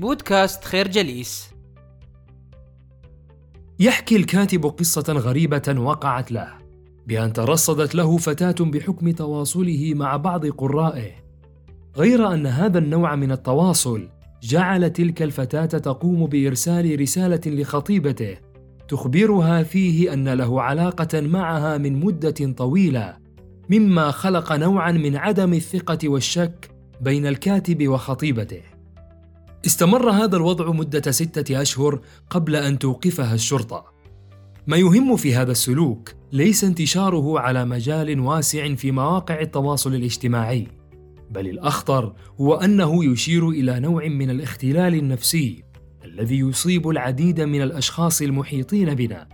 بودكاست خير جليس. يحكي الكاتب قصة غريبة وقعت له بأن ترصدت له فتاة بحكم تواصله مع بعض قرائه. غير أن هذا النوع من التواصل جعل تلك الفتاة تقوم بإرسال رسالة لخطيبته تخبرها فيه أن له علاقة معها من مدة طويلة مما خلق نوعا من عدم الثقة والشك بين الكاتب وخطيبته. استمر هذا الوضع مدة ستة أشهر قبل أن توقفها الشرطة. ما يهم في هذا السلوك ليس انتشاره على مجال واسع في مواقع التواصل الاجتماعي، بل الأخطر هو أنه يشير إلى نوع من الاختلال النفسي الذي يصيب العديد من الأشخاص المحيطين بنا.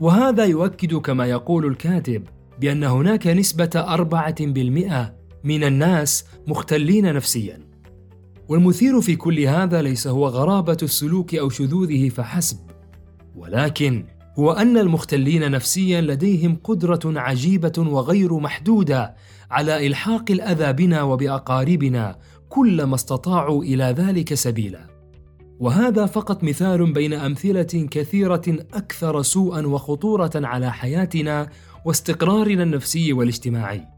وهذا يؤكد كما يقول الكاتب بأن هناك نسبة أربعة بالمئة من الناس مختلين نفسياً. والمثير في كل هذا ليس هو غرابة السلوك أو شذوذه فحسب، ولكن هو أن المختلين نفسيا لديهم قدرة عجيبة وغير محدودة على إلحاق الأذى بنا وبأقاربنا كلما استطاعوا إلى ذلك سبيلا. وهذا فقط مثال بين أمثلة كثيرة أكثر سوءا وخطورة على حياتنا واستقرارنا النفسي والاجتماعي.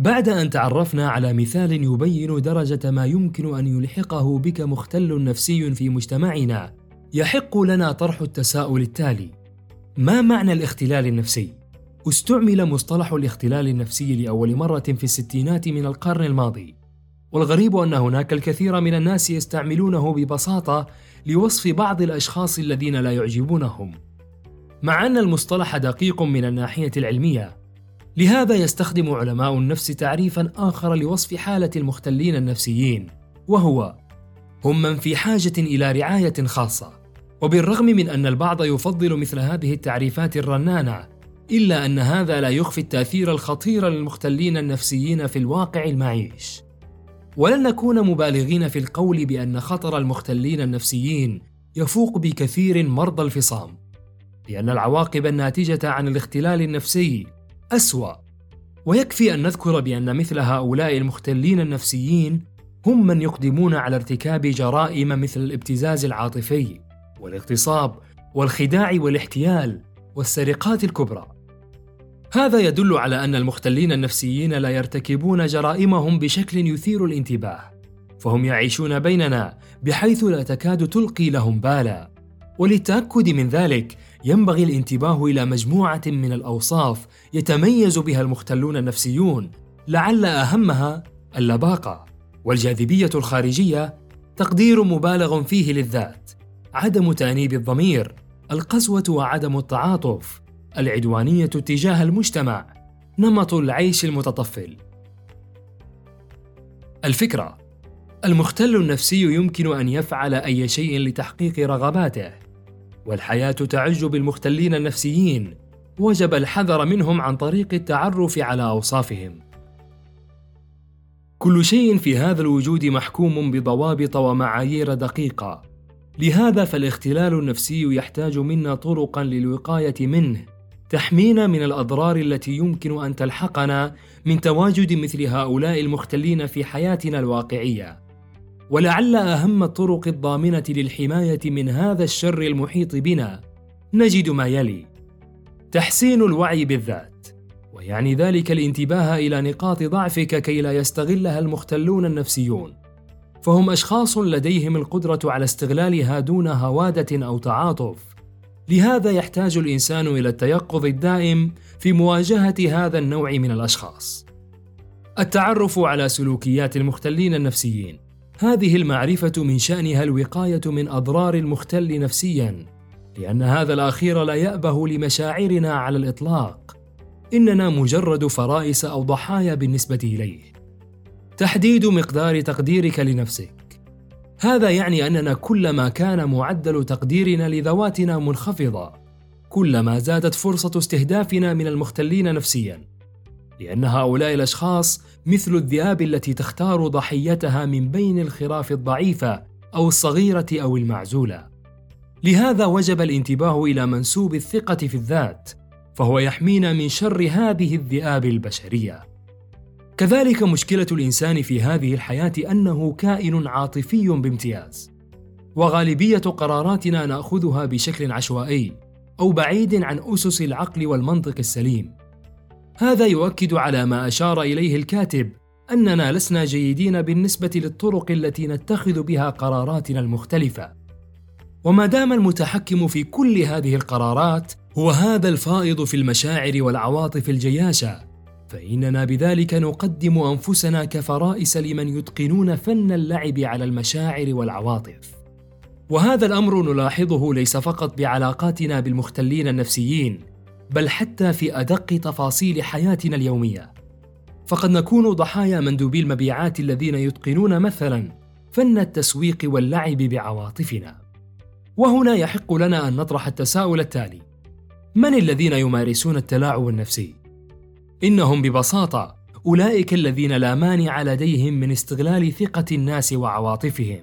بعد أن تعرفنا على مثال يبين درجة ما يمكن أن يلحقه بك مختل نفسي في مجتمعنا، يحق لنا طرح التساؤل التالي: ما معنى الاختلال النفسي؟ استعمل مصطلح الاختلال النفسي لأول مرة في الستينات من القرن الماضي، والغريب أن هناك الكثير من الناس يستعملونه ببساطة لوصف بعض الأشخاص الذين لا يعجبونهم. مع أن المصطلح دقيق من الناحية العلمية، لهذا يستخدم علماء النفس تعريفا آخر لوصف حالة المختلين النفسيين وهو هم من في حاجة إلى رعاية خاصة وبالرغم من أن البعض يفضل مثل هذه التعريفات الرنانة إلا أن هذا لا يخفي التأثير الخطير للمختلين النفسيين في الواقع المعيش. ولن نكون مبالغين في القول بأن خطر المختلين النفسيين يفوق بكثير مرضى الفصام لأن العواقب الناتجة عن الاختلال النفسي أسوأ. ويكفي أن نذكر بأن مثل هؤلاء المختلين النفسيين هم من يقدمون على ارتكاب جرائم مثل الابتزاز العاطفي والاغتصاب والخداع والاحتيال والسرقات الكبرى. هذا يدل على أن المختلين النفسيين لا يرتكبون جرائمهم بشكل يثير الانتباه فهم يعيشون بيننا بحيث لا تكاد تلقي لهم بالا. وللتأكد من ذلك ينبغي الانتباه إلى مجموعة من الأوصاف يتميز بها المختلون النفسيون لعل أهمها اللباقة. والجاذبية الخارجية تقدير مبالغ فيه للذات عدم تأنيب الضمير القسوة وعدم التعاطف العدوانية تجاه المجتمع نمط العيش المتطفل. الفكرة المختل النفسي يمكن أن يفعل أي شيء لتحقيق رغباته. والحياة تعج بالمختلين النفسيين. وجب الحذر منهم عن طريق التعرف على أوصافهم. كل شيء في هذا الوجود محكوم بضوابط ومعايير دقيقة. لهذا فالاختلال النفسي يحتاج منا طرقا للوقاية منه. تحمينا من الأضرار التي يمكن أن تلحقنا من تواجد مثل هؤلاء المختلين في حياتنا الواقعية. ولعل أهم الطرق الضامنة للحماية من هذا الشر المحيط بنا. نجد ما يلي. تحسين الوعي بالذات. ويعني ذلك الانتباه إلى نقاط ضعفك كي لا يستغلها المختلون النفسيون. فهم أشخاص لديهم القدرة على استغلالها دون هوادة أو تعاطف. لهذا يحتاج الإنسان إلى التيقظ الدائم في مواجهة هذا النوع من الأشخاص. التعرف على سلوكيات المختلين النفسيين. هذه المعرفة من شأنها الوقاية من أضرار المختل نفسيا لأن هذا الأخير لا يأبه لمشاعرنا على الإطلاق. إننا مجرد فرائس أو ضحايا بالنسبة إليه. تحديد مقدار تقديرك لنفسك. هذا يعني أننا كلما كان معدل تقديرنا لذواتنا منخفضة. كلما زادت فرصة استهدافنا من المختلين نفسيا. لأن هؤلاء الأشخاص مثل الذئاب التي تختار ضحيتها من بين الخراف الضعيفة أو الصغيرة أو المعزولة. لهذا وجب الانتباه إلى منسوب الثقة في الذات فهو يحمينا من شر هذه الذئاب البشرية. كذلك مشكلة الإنسان في هذه الحياة أنه كائن عاطفي بامتياز وغالبية قراراتنا نأخذها بشكل عشوائي أو بعيد عن أسس العقل والمنطق السليم. هذا يؤكد على ما أشار إليه الكاتب أننا لسنا جيدين بالنسبة للطرق التي نتخذ بها قراراتنا المختلفة. وما دام المتحكم في كل هذه القرارات هو هذا الفائض في المشاعر والعواطف الجياشة فإننا بذلك نقدم أنفسنا كفرائس لمن يتقنون فن اللعب على المشاعر والعواطف. وهذا الأمر نلاحظه ليس فقط بعلاقاتنا بالمختلين النفسيين بل حتى في أدق تفاصيل حياتنا اليومية. فقد نكون ضحايا مندوبي المبيعات الذين يتقنون مثلا فن التسويق واللعب بعواطفنا. وهنا يحق لنا أن نطرح التساؤل التالي. من الذين يمارسون التلاعب النفسي؟ إنهم ببساطة أولئك الذين لا مانع لديهم من استغلال ثقة الناس وعواطفهم.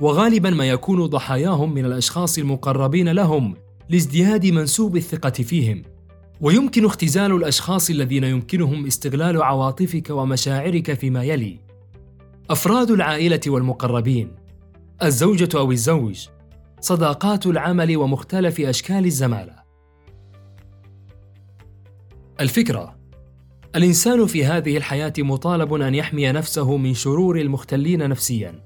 وغالبا ما يكون ضحاياهم من الأشخاص المقربين لهم لازدياد منسوب الثقة فيهم. ويمكن اختزال الأشخاص الذين يمكنهم استغلال عواطفك ومشاعرك فيما يلي. أفراد العائلة والمقربين. الزوجة أو الزوج. صداقات العمل ومختلف أشكال الزمالة. الفكرة. الإنسان في هذه الحياة مطالب أن يحمي نفسه من شرور المختلين نفسيا.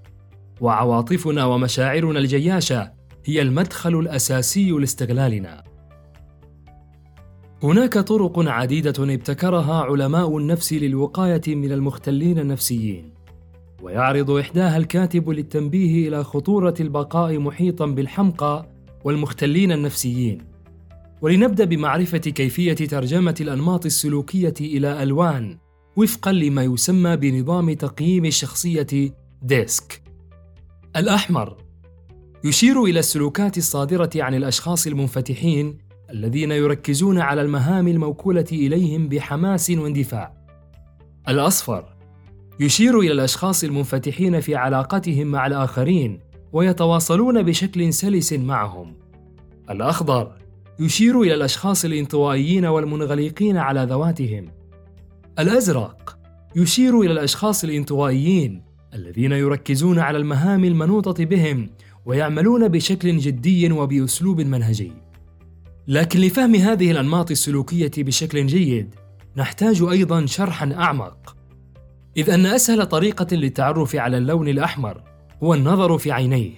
وعواطفنا ومشاعرنا الجياشة. هي المدخل الأساسي لاستغلالنا. هناك طرق عديدة ابتكرها علماء النفس للوقاية من المختلين النفسيين ويعرض إحداها الكاتب للتنبيه إلى خطورة البقاء محيطا بالحمقى والمختلين النفسيين. ولنبدأ بمعرفة كيفية ترجمة الأنماط السلوكية إلى ألوان وفقا لما يسمى بنظام تقييم الشخصيه DISC. الأحمر يشير إلى السلوكات الصادرة عن الأشخاص المنفتحين الذين يركزون على المهام الموكولة إليهم بحماس واندفاع. الأصفر يشير إلى الأشخاص المنفتحين في علاقتهم مع الآخرين ويتواصلون بشكل سلس معهم. الأخضر يشير إلى الأشخاص الانطوائيين والمنغلقين على ذواتهم. الأزرق يشير إلى الأشخاص الانطوائيين الذين يركزون على المهام المنوطة بهم ويعملون بشكل جدي وبأسلوب منهجي. لكن لفهم هذه الأنماط السلوكية بشكل جيد نحتاج أيضا شرحا أعمق. إذ أن أسهل طريقة للتعرف على اللون الأحمر هو النظر في عينيه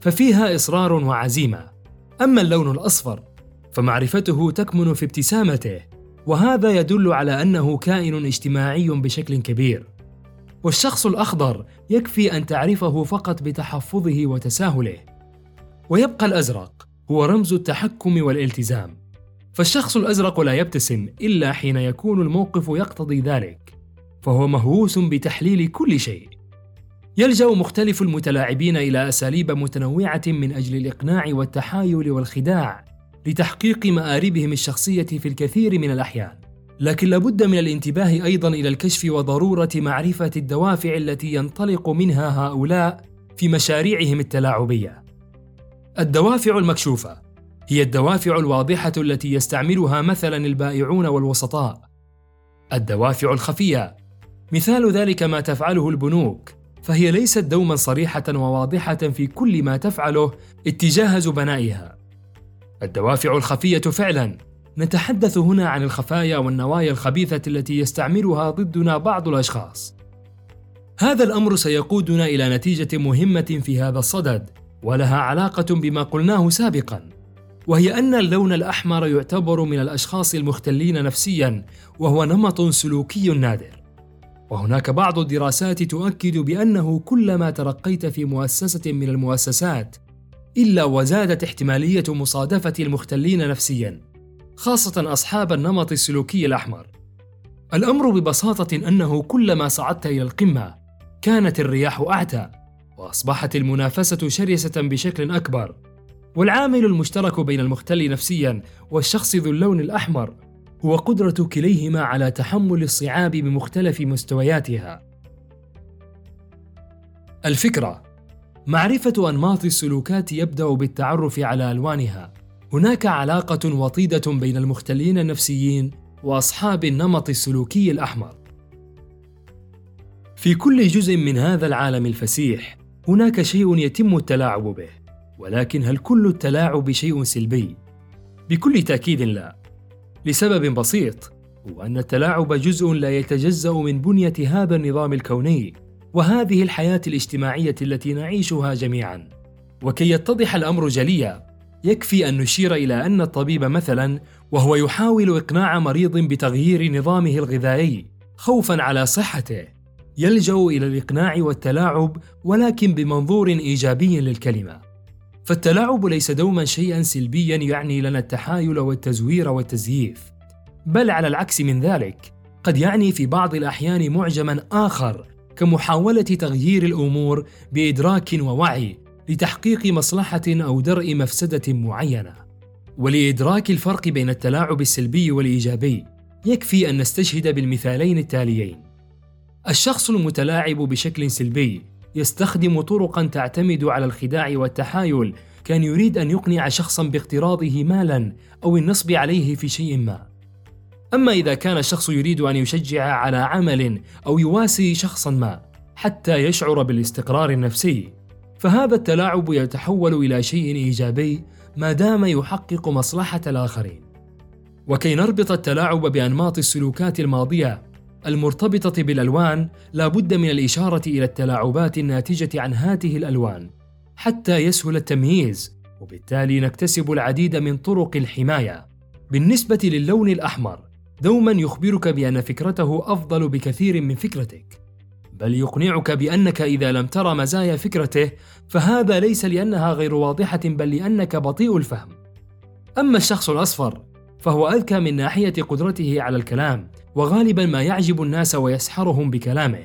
ففيها إصرار وعزيمة. أما اللون الأصفر فمعرفته تكمن في ابتسامته وهذا يدل على أنه كائن اجتماعي بشكل كبير. والشخص الأخضر يكفي أن تعرفه فقط بتحفظه وتساهله. ويبقى الأزرق هو رمز التحكم والالتزام. فالشخص الأزرق لا يبتسم إلا حين يكون الموقف يقتضي ذلك فهو مهووس بتحليل كل شيء. يلجأ مختلف المتلاعبين إلى أساليب متنوعة من أجل الإقناع والتحايل والخداع لتحقيق مآربهم الشخصية في الكثير من الأحيان. لكن لابد من الانتباه أيضا إلى الكشف وضرورة معرفة الدوافع التي ينطلق منها هؤلاء في مشاريعهم التلاعبية. الدوافع المكشوفة هي الدوافع الواضحة التي يستعملها مثلا البائعون والوسطاء. الدوافع الخفية مثال ذلك ما تفعله البنوك فهي ليست دوما صريحة وواضحة في كل ما تفعله اتجاه زبنائها الدوافع الخفية فعلا نتحدث هنا عن الخفايا والنوايا الخبيثة التي يستعملها ضدنا بعض الأشخاص. هذا الأمر سيقودنا إلى نتيجة مهمة في هذا الصدد ولها علاقة بما قلناه سابقا وهي أن اللون الأحمر يعتبر من الأشخاص المختلين نفسيا وهو نمط سلوكي نادر. وهناك بعض الدراسات تؤكد بأنه كلما ترقيت في مؤسسة من المؤسسات إلا وزادت احتمالية مصادفة المختلين نفسياً، خاصة أصحاب النمط السلوكي الأحمر. الأمر ببساطة أنه كلما صعدت إلى القمة، كانت الرياح أعتى، وأصبحت المنافسة شرسة بشكل أكبر. والعامل المشترك بين المختل نفسياً والشخص ذو اللون الأحمر هو قدرة كليهما على تحمل الصعاب بمختلف مستوياتها. الفكرة معرفة أنماط السلوكات يبدأ بالتعرف على ألوانها. هناك علاقة وطيدة بين المختلين النفسيين وأصحاب النمط السلوكي الأحمر. في كل جزء من هذا العالم الفسيح، هناك شيء يتم التلاعب به ولكن هل كل التلاعب شيء سلبي؟ بكل تأكيد لا. لسبب بسيط هو أن التلاعب جزء لا يتجزأ من بنية هذا النظام الكوني وهذه الحياة الاجتماعية التي نعيشها جميعا. وكي يتضح الأمر جليا يكفي أن نشير إلى أن الطبيب مثلا وهو يحاول إقناع مريض بتغيير نظامه الغذائي خوفا على صحته يلجأ إلى الإقناع والتلاعب ولكن بمنظور إيجابي للكلمة. فالتلاعب ليس دوما شيئا سلبيا يعني لنا التحايل والتزوير والتزييف بل على العكس من ذلك قد يعني في بعض الأحيان معجما آخر كمحاولة تغيير الأمور بإدراك ووعي. لتحقيق مصلحة أو درء مفسدة معينة. ولإدراك الفرق بين التلاعب السلبي والإيجابي يكفي أن نستشهد بالمثالين التاليين. الشخص المتلاعب بشكل سلبي يستخدم طرقا تعتمد على الخداع والتحايل كان يريد أن يقنع شخصا باقتراضه مالا أو النصب عليه في شيء ما. أما إذا كان الشخص يريد أن يشجع على عمل أو يواسي شخصا ما حتى يشعر بالإستقرار النفسي فهذا التلاعب يتحول إلى شيء إيجابي ما دام يحقق مصلحة الآخرين. وكي نربط التلاعب بأنماط السلوكات الماضية المرتبطة بالألوان لا بد من الإشارة إلى التلاعبات الناتجة عن هذه الألوان حتى يسهل التمييز وبالتالي نكتسب العديد من طرق الحماية. بالنسبة للون الأحمر دوما يخبرك بأن فكرته أفضل بكثير من فكرتك. بل يقنعك بأنك إذا لم ترى مزايا فكرته فهذا ليس لأنها غير واضحة بل لأنك بطيء الفهم. أما الشخص الأصفر فهو أذكى من ناحية قدرته على الكلام وغالبا ما يعجب الناس ويسحرهم بكلامه.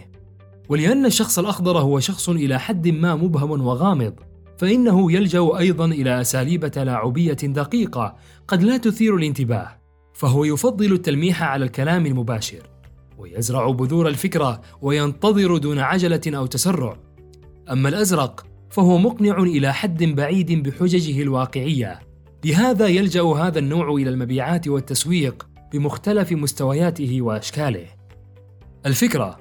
ولأن الشخص الأخضر هو شخص إلى حد ما مبهم وغامض فإنه يلجأ أيضا إلى أساليب تلاعبية دقيقة قد لا تثير الانتباه فهو يفضل التلميح على الكلام المباشر. ويزرع بذور الفكرة وينتظر دون عجلة أو تسرع. أما الأزرق فهو مقنع إلى حد بعيد بحججه الواقعية. لهذا يلجأ هذا النوع إلى المبيعات والتسويق بمختلف مستوياته وأشكاله. الفكرة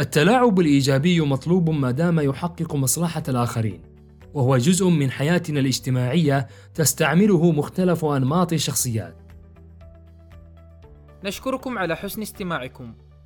التلاعب الإيجابي مطلوب ما دام يحقق مصلحة الآخرين وهو جزء من حياتنا الاجتماعية تستعمله مختلف أنماط الشخصيات. نشكركم على حسن استماعكم.